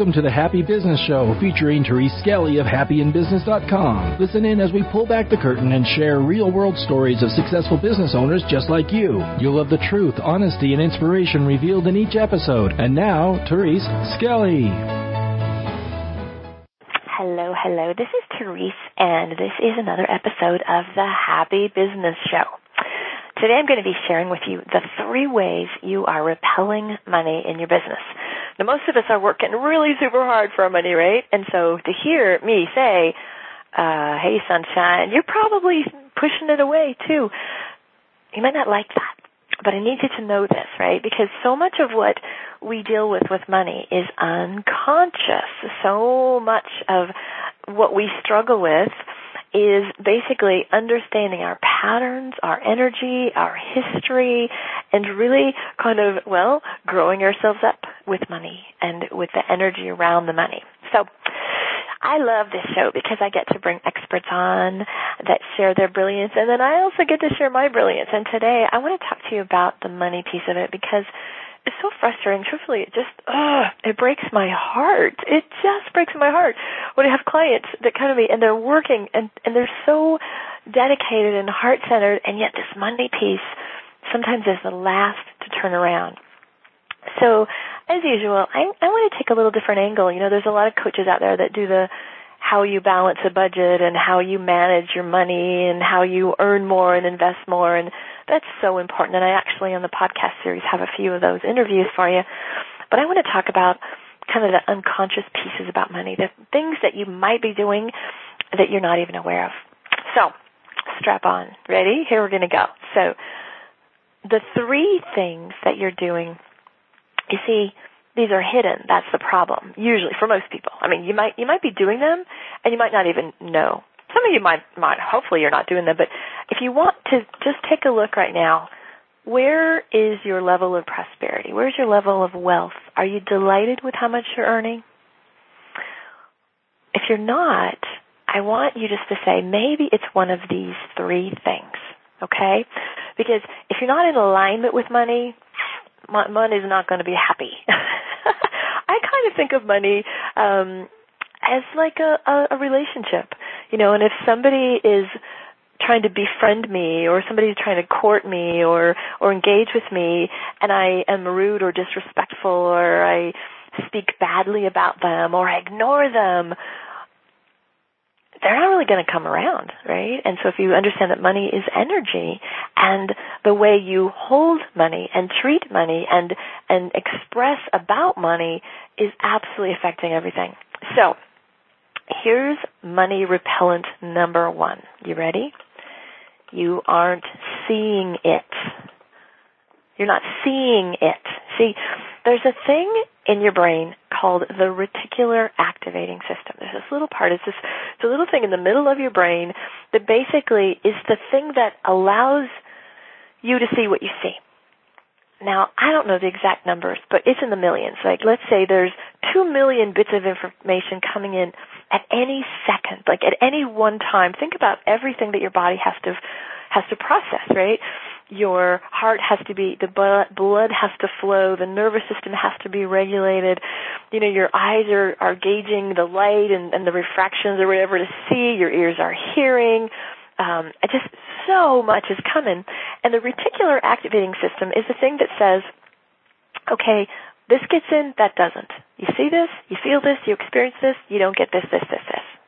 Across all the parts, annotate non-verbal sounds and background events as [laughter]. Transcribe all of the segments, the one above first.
Welcome to the Happy Business Show featuring Therese Skelly of happyinbusiness.com. Listen in as we pull back the curtain and share real world stories of successful business owners just like you. You'll love the truth, honesty, and inspiration revealed in each episode. And now, Therese Skelly. Hello, hello. This is Therese, and this is another episode of the Happy Business Show. Today I'm going to be sharing with you the three ways you are repelling money in your business. Now most of us are working really super hard for our money, right? And so to hear me say, uh, hey sunshine, you're probably pushing it away too. You might not like that, but I need you to know this, right? Because so much of what we deal with with money is unconscious. So much of what we struggle with is basically understanding our patterns, our energy, our history, and really kind of, well, growing ourselves up with money and with the energy around the money. So, I love this show because I get to bring experts on that share their brilliance and then I also get to share my brilliance. And today I want to talk to you about the money piece of it because it's so frustrating. Truthfully, it just, ugh, it breaks my heart. It just breaks my heart when I have clients that come to me and they're working and, and they're so dedicated and heart centered and yet this money piece sometimes is the last to turn around. So, as usual, I, I want to take a little different angle. You know, there's a lot of coaches out there that do the how you balance a budget and how you manage your money and how you earn more and invest more and that's so important and I actually on the podcast series have a few of those interviews for you. But I want to talk about kind of the unconscious pieces about money, the things that you might be doing that you're not even aware of. So, strap on. Ready? Here we're going to go. So, the three things that you're doing, you see, these are hidden. That's the problem. Usually for most people. I mean, you might you might be doing them and you might not even know. Some of you might might hopefully you're not doing them, but if you want to just take a look right now, where is your level of prosperity? Where's your level of wealth? Are you delighted with how much you're earning? If you're not, I want you just to say maybe it's one of these three things. Okay? Because if you're not in alignment with money, money is not going to be happy. [laughs] I kind of think of money um as like a, a a relationship, you know, and if somebody is trying to befriend me or somebody's trying to court me or or engage with me and I am rude or disrespectful or I speak badly about them or I ignore them they're not really going to come around, right? And so if you understand that money is energy and the way you hold money and treat money and and express about money is absolutely affecting everything. So, here's money repellent number 1. You ready? You aren't seeing it. You're not seeing it. See, there's a thing in your brain called the reticular activating system. There's this little part, it's this it's a little thing in the middle of your brain that basically is the thing that allows you to see what you see. Now, I don't know the exact numbers, but it's in the millions. Like, let's say there's two million bits of information coming in at any second, like at any one time. Think about everything that your body has to, has to process, right? Your heart has to be the blood has to flow the nervous system has to be regulated. You know your eyes are are gauging the light and, and the refractions or whatever to see your ears are hearing. Um just so much is coming. And the reticular activating system is the thing that says okay this gets in that doesn't. You see this you feel this you experience this you don't get this this this this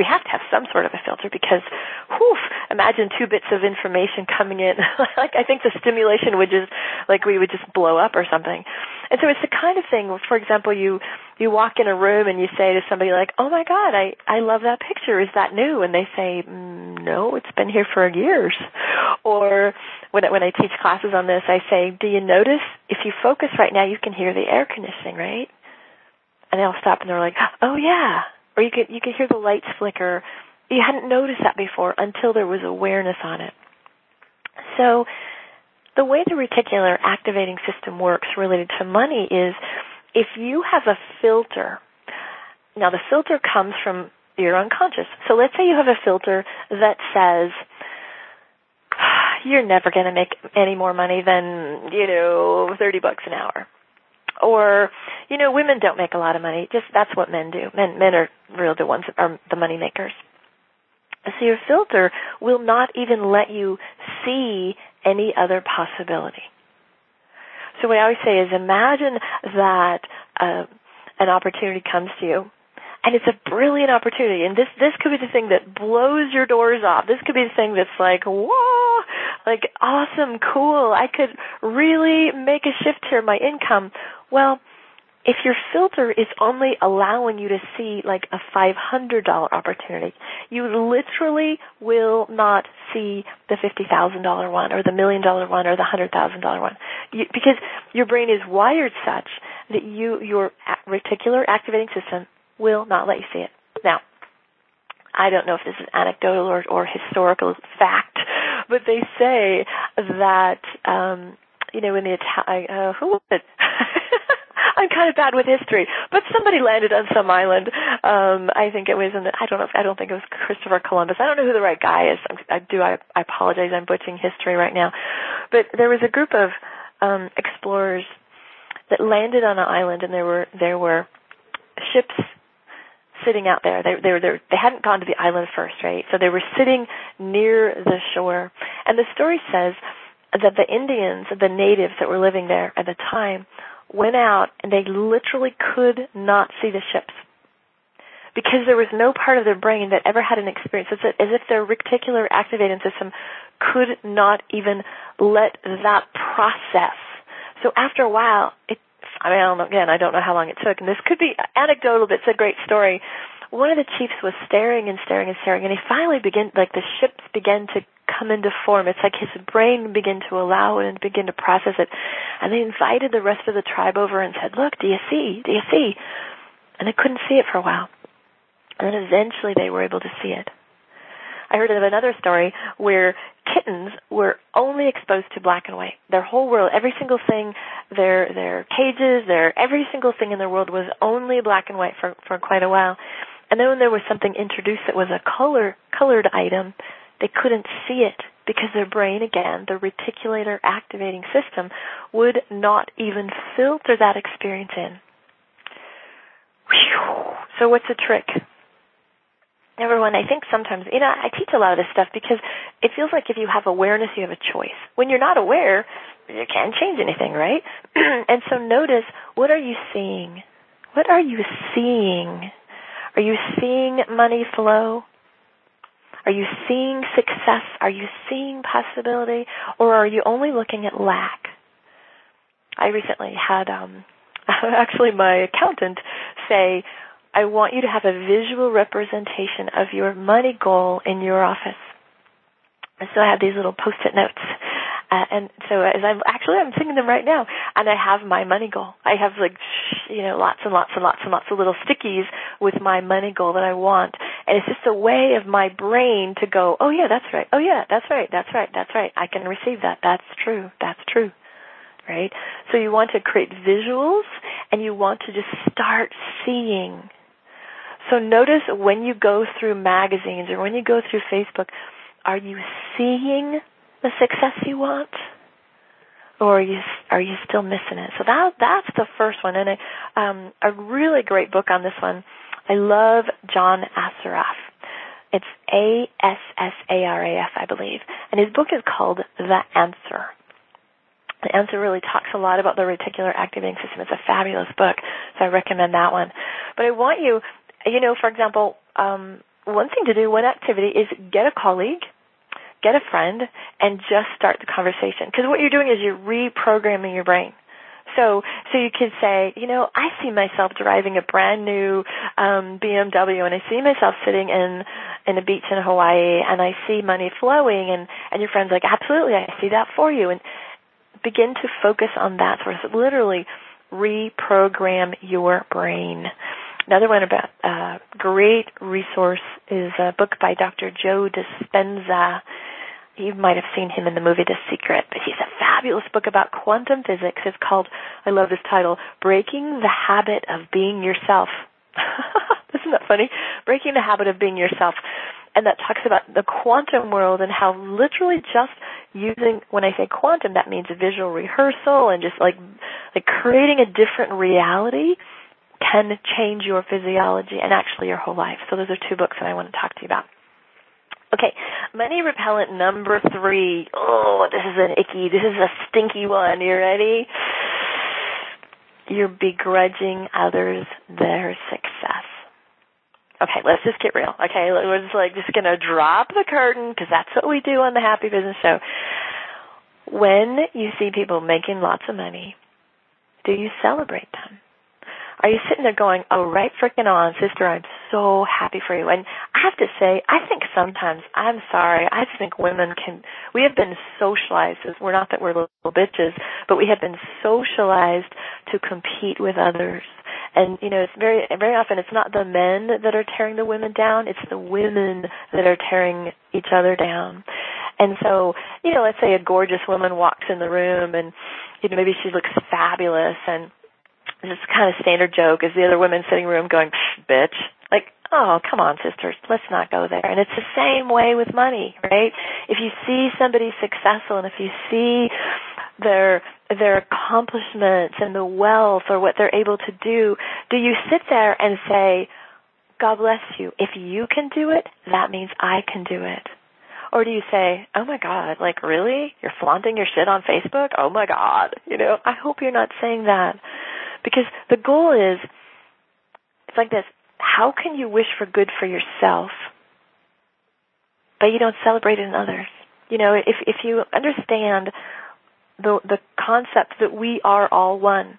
we have to have some sort of a filter because, whew, imagine two bits of information coming in. [laughs] like I think the stimulation would just, like we would just blow up or something. And so it's the kind of thing. For example, you you walk in a room and you say to somebody like, "Oh my God, I I love that picture. Is that new?" And they say, mm, "No, it's been here for years." Or when when I teach classes on this, I say, "Do you notice if you focus right now, you can hear the air conditioning, right?" And they'll stop and they're like, "Oh yeah." Or you could you could hear the lights flicker. You hadn't noticed that before until there was awareness on it. So the way the reticular activating system works related to money is if you have a filter. Now the filter comes from your unconscious. So let's say you have a filter that says you're never going to make any more money than, you know, 30 bucks an hour. Or you know, women don't make a lot of money. Just that's what men do. Men men are real the ones are the money makers. So your filter will not even let you see any other possibility. So what I always say is imagine that uh, an opportunity comes to you and it's a brilliant opportunity. And this this could be the thing that blows your doors off. This could be the thing that's like, whoa, like awesome, cool. I could really make a shift here my income. Well, if your filter is only allowing you to see like a $500 opportunity, you literally will not see the $50,000 one or the million dollar one or the $100,000 one. You, because your brain is wired such that you, your reticular activating system will not let you see it. Now, I don't know if this is anecdotal or, or historical fact, [laughs] but they say that um, you know in the Italian uh, who was it? [laughs] I'm kind of bad with history, but somebody landed on some island. Um, I think it was in the, I don't know if, I don't think it was Christopher Columbus. I don't know who the right guy is. I'm, I do, I, I apologize. I'm butchering history right now. But there was a group of, um, explorers that landed on an island and there were, there were ships sitting out there. They they were they, they hadn't gone to the island first, right? So they were sitting near the shore. And the story says that the Indians, the natives that were living there at the time, went out and they literally could not see the ships because there was no part of their brain that ever had an experience. It's as if their reticular activating system could not even let that process. So after a while, it I mean, I know, again, I don't know how long it took, and this could be anecdotal, but it's a great story. One of the chiefs was staring and staring and staring, and he finally began, like the ships began to come into form. It's like his brain began to allow it and begin to process it. And they invited the rest of the tribe over and said, look, do you see? Do you see? And they couldn't see it for a while. And then eventually they were able to see it. I heard of another story where kittens were only exposed to black and white. Their whole world, every single thing, their their cages, their every single thing in their world was only black and white for for quite a while. And then when there was something introduced that was a color colored item, they couldn't see it because their brain again, the reticular activating system would not even filter that experience in. Whew. So what's the trick? Number one, I think sometimes, you know, I teach a lot of this stuff because it feels like if you have awareness, you have a choice. When you're not aware, you can't change anything, right? [clears throat] and so notice, what are you seeing? What are you seeing? Are you seeing money flow? Are you seeing success? Are you seeing possibility? Or are you only looking at lack? I recently had, um, [laughs] actually my accountant say, I want you to have a visual representation of your money goal in your office. And so I have these little post-it notes. Uh, and so as I'm actually I'm singing them right now, and I have my money goal. I have like you know lots and lots and lots and lots of little stickies with my money goal that I want, and it's just a way of my brain to go, oh yeah, that's right, oh yeah, that's right, that's right, that's right. I can receive that. That's true. That's true. Right. So you want to create visuals, and you want to just start seeing so notice when you go through magazines or when you go through Facebook, are you seeing the success you want? Or are you are you still missing it? So that that's the first one, and a, um, a really great book on this one. I love John Assaraf. It's A S S A R A F, I believe, and his book is called The Answer. The Answer really talks a lot about the reticular activating system. It's a fabulous book, so I recommend that one. But I want you you know, for example, um, one thing to do, one activity is get a colleague, get a friend, and just start the conversation. Because what you're doing is you're reprogramming your brain. So, so you could say, you know, I see myself driving a brand new um, BMW, and I see myself sitting in in a beach in Hawaii, and I see money flowing, and and your friend's like, absolutely, I see that for you, and begin to focus on that source. Literally, reprogram your brain. Another one about uh, great resource is a book by Dr. Joe Dispenza. You might have seen him in the movie The Secret, but he's a fabulous book about quantum physics. It's called, I love this title, Breaking the Habit of Being Yourself. [laughs] Isn't that funny? Breaking the Habit of Being Yourself. and that talks about the quantum world and how literally just using when I say quantum that means visual rehearsal and just like like creating a different reality can change your physiology and actually your whole life. So those are two books that I want to talk to you about. Okay, money repellent number three. Oh, this is an icky, this is a stinky one. You ready? You're begrudging others their success. Okay, let's just get real. Okay, we're just like just gonna drop the curtain because that's what we do on the Happy Business Show. When you see people making lots of money, do you celebrate them? Are you sitting there going, "Oh, right freaking on, sister, I'm so happy for you." And I have to say, I think sometimes I'm sorry. I just think women can. We have been socialized. We're not that we're little bitches, but we have been socialized to compete with others. And you know, it's very very often it's not the men that are tearing the women down; it's the women that are tearing each other down. And so, you know, let's say a gorgeous woman walks in the room, and you know, maybe she looks fabulous, and this kind of standard joke is the other women sitting room going, bitch. Like, oh, come on, sisters, let's not go there. And it's the same way with money, right? If you see somebody successful and if you see their their accomplishments and the wealth or what they're able to do, do you sit there and say, God bless you. If you can do it, that means I can do it. Or do you say, oh my God, like really? You're flaunting your shit on Facebook? Oh my God. You know, I hope you're not saying that. Because the goal is, it's like this, how can you wish for good for yourself, but you don't celebrate it in others? You know, if, if you understand the, the concept that we are all one,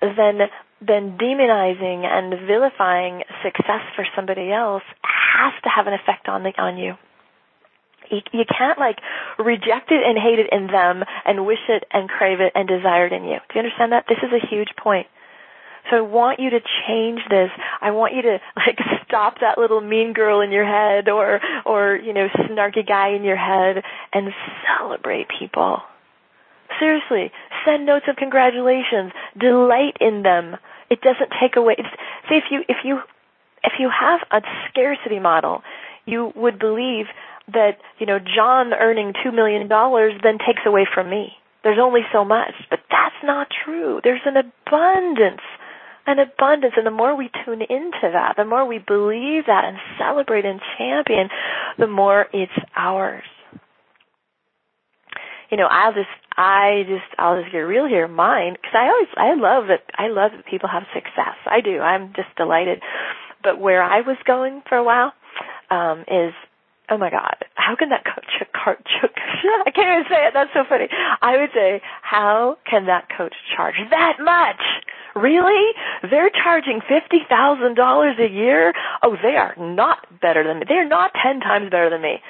then then demonizing and vilifying success for somebody else has to have an effect on the on you you, can't like reject it and hate it in them and wish it and crave it and desire it in you. Do you understand that? This is a huge point. So I want you to change this. I want you to [laughs] like stop that little mean girl in your head or or you know snarky guy in your head and celebrate people. Seriously, send notes of congratulations. Delight in them. It doesn't take away. It's, see if you if you if you have a scarcity model, you would believe that, you know, John earning $2 million then takes away from me. There's only so much. But that's not true. There's an abundance. An abundance. And the more we tune into that, the more we believe that and celebrate and champion, the more it's ours. You know, I'll just, I just, I'll just get real here. Mine, because I always, I love that, I love that people have success. I do. I'm just delighted. But where I was going for a while, um, is oh my god, how can that coach [laughs] I can't even say it. That's so funny. I would say, how can that coach charge that much? Really? They're charging fifty thousand dollars a year? Oh, they are not better than me. They're not ten times better than me.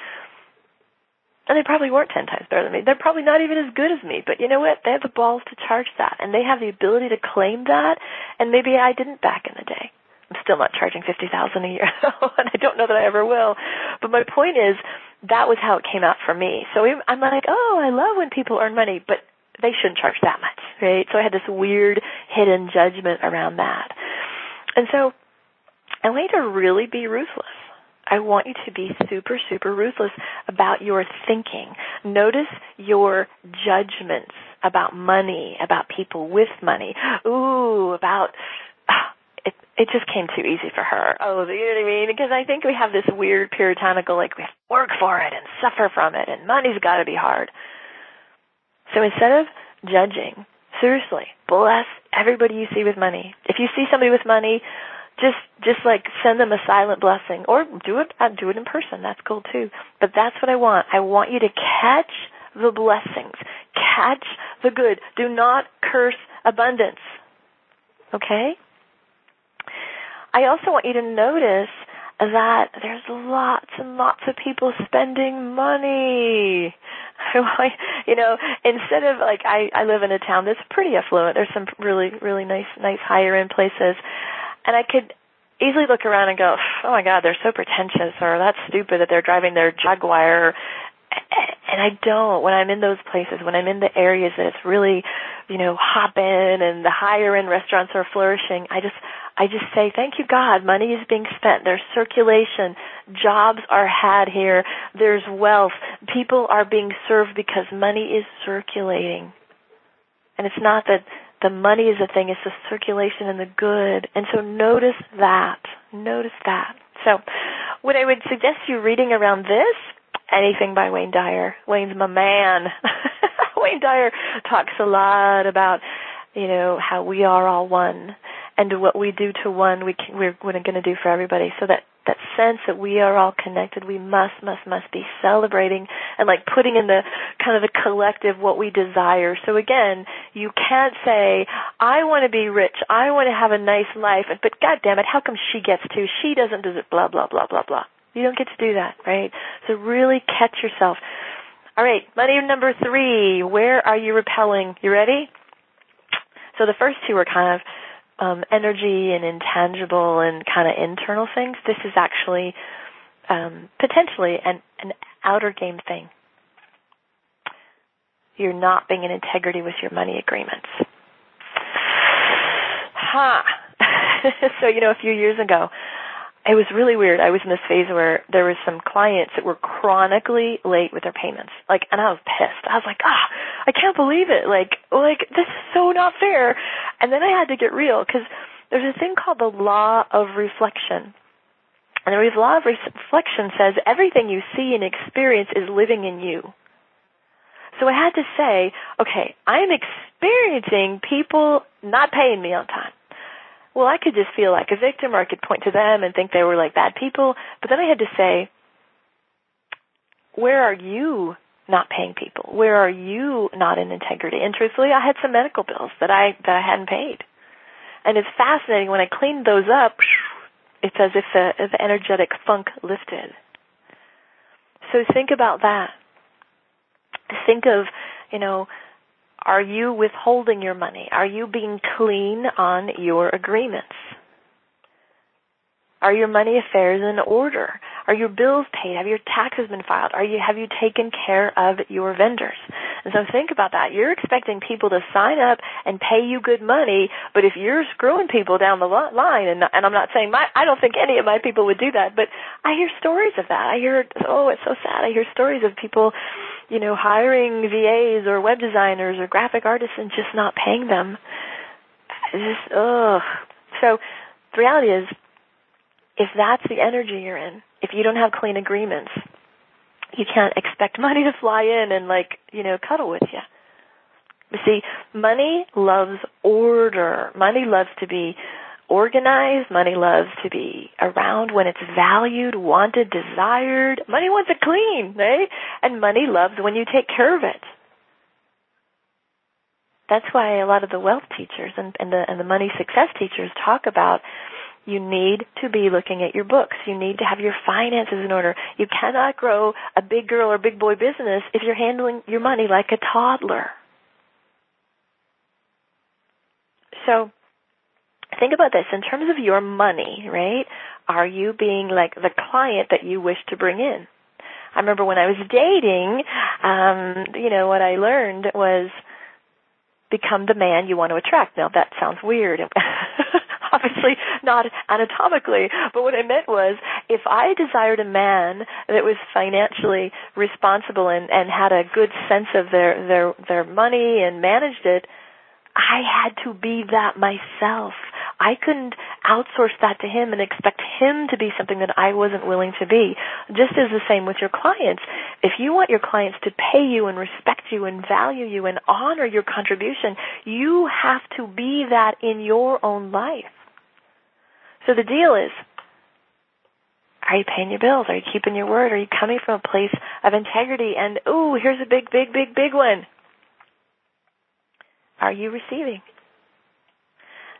And they probably weren't ten times better than me. They're probably not even as good as me. But you know what? They have the balls to charge that, and they have the ability to claim that. And maybe I didn't back in the day. I'm still not charging fifty thousand a year, [laughs] and I don't know that I ever will. But my point is, that was how it came out for me. So I'm like, oh, I love when people earn money, but they shouldn't charge that much, right? So I had this weird hidden judgment around that. And so I want you to really be ruthless. I want you to be super, super ruthless about your thinking. Notice your judgments about money, about people with money. Ooh, about it just came too easy for her. Oh, you know what I mean? Because I think we have this weird puritanical like we have to work for it and suffer from it and money's got to be hard. So instead of judging, seriously, bless everybody you see with money. If you see somebody with money, just just like send them a silent blessing or do it uh, do it in person. That's cool too. But that's what I want. I want you to catch the blessings. Catch the good. Do not curse abundance. Okay? I also want you to notice that there's lots and lots of people spending money. [laughs] you know, instead of like I I live in a town that's pretty affluent. There's some really really nice nice higher end places, and I could easily look around and go, oh my God, they're so pretentious, or that's stupid that they're driving their Jaguar. And I don't. When I'm in those places, when I'm in the areas that it's really, you know, hopping and the higher end restaurants are flourishing, I just I just say, thank you God, money is being spent. There's circulation. Jobs are had here. There's wealth. People are being served because money is circulating. And it's not that the money is the thing, it's the circulation and the good. And so notice that. Notice that. So what I would suggest you reading around this, anything by Wayne Dyer. Wayne's my man. [laughs] Wayne Dyer talks a lot about, you know, how we are all one and what we do to one we can, we're, we're going to do for everybody. So that that sense that we are all connected, we must, must, must be celebrating and like putting in the kind of the collective what we desire. So again, you can't say, I want to be rich, I want to have a nice life, but god damn it, how come she gets to? She doesn't do it, blah, blah, blah, blah, blah. You don't get to do that, right? So really catch yourself. All right, money number three. Where are you repelling? You ready? So the first two are kind of um, energy and intangible and kind of internal things. This is actually um, potentially an, an outer game thing. You're not being in integrity with your money agreements. Ha! [laughs] so, you know, a few years ago, it was really weird. I was in this phase where there was some clients that were chronically late with their payments. Like, and I was pissed. I was like, ah, I can't believe it. Like, like this is so not fair. And then I had to get real because there's a thing called the law of reflection. And the law of reflection says everything you see and experience is living in you. So I had to say, okay, I'm experiencing people not paying me on time well, I could just feel like a victim or I could point to them and think they were like bad people. But then I had to say, where are you not paying people? Where are you not in integrity? And truthfully, I had some medical bills that I, that I hadn't paid. And it's fascinating when I cleaned those up, it's as if the, the energetic funk lifted. So think about that. Think of, you know, are you withholding your money? Are you being clean on your agreements? Are your money affairs in order? Are your bills paid? Have your taxes been filed? Are you have you taken care of your vendors? And so think about that. You're expecting people to sign up and pay you good money, but if you're screwing people down the line, and and I'm not saying my I don't think any of my people would do that, but I hear stories of that. I hear oh it's so sad. I hear stories of people you know, hiring VAs or web designers or graphic artists and just not paying them. Just ugh. So the reality is, if that's the energy you're in, if you don't have clean agreements, you can't expect money to fly in and like, you know, cuddle with you. You see, money loves order. Money loves to be organized. Money loves to be around when it's valued, wanted, desired. Money wants it clean, right? And money loves when you take care of it. That's why a lot of the wealth teachers and, and the and the money success teachers talk about you need to be looking at your books. You need to have your finances in order. You cannot grow a big girl or big boy business if you're handling your money like a toddler. So think about this in terms of your money, right? Are you being like the client that you wish to bring in? I remember when I was dating, um, you know, what I learned was become the man you want to attract. Now that sounds weird. [laughs] Obviously not anatomically, but what I meant was if I desired a man that was financially responsible and, and had a good sense of their, their, their money and managed it, I had to be that myself. I couldn't outsource that to him and expect him to be something that I wasn't willing to be. Just as the same with your clients. If you want your clients to pay you and respect you and value you and honor your contribution, you have to be that in your own life. So the deal is, are you paying your bills? Are you keeping your word? Are you coming from a place of integrity? And, ooh, here's a big, big, big, big one. Are you receiving?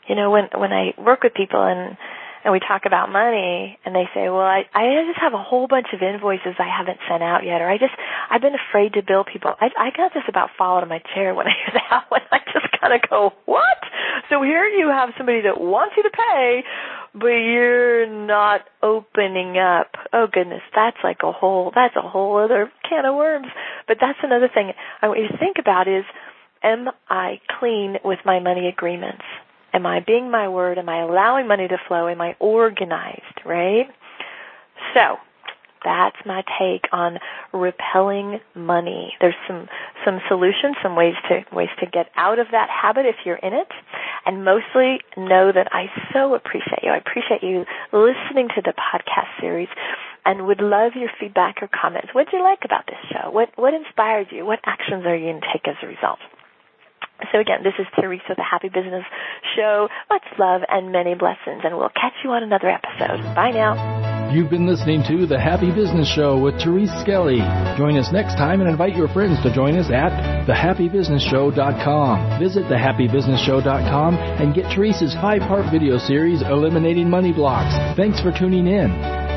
You know, when when I work with people and and we talk about money and they say, well, I, I just have a whole bunch of invoices I haven't sent out yet, or I just, I've been afraid to bill people. I, I got this about fall out of my chair when I hear that one. I just kind of go, what? So here you have somebody that wants you to pay, but you're not opening up. Oh goodness, that's like a whole, that's a whole other can of worms. But that's another thing I want you to think about is, am I clean with my money agreements? Am I being my word? Am I allowing money to flow? Am I organized, right? So, that's my take on repelling money. There's some some solutions, some ways to ways to get out of that habit if you're in it, and mostly know that I so appreciate you. I appreciate you listening to the podcast series, and would love your feedback or comments. What did you like about this show? What what inspired you? What actions are you going to take as a result? So again, this is Therese, the Happy Business Show. Much love and many blessings, and we'll catch you on another episode. Bye now. You've been listening to The Happy Business Show with Therese Skelly. Join us next time and invite your friends to join us at thehappybusinessshow.com. Visit thehappybusinessshow.com and get Therese's five-part video series, Eliminating Money Blocks. Thanks for tuning in.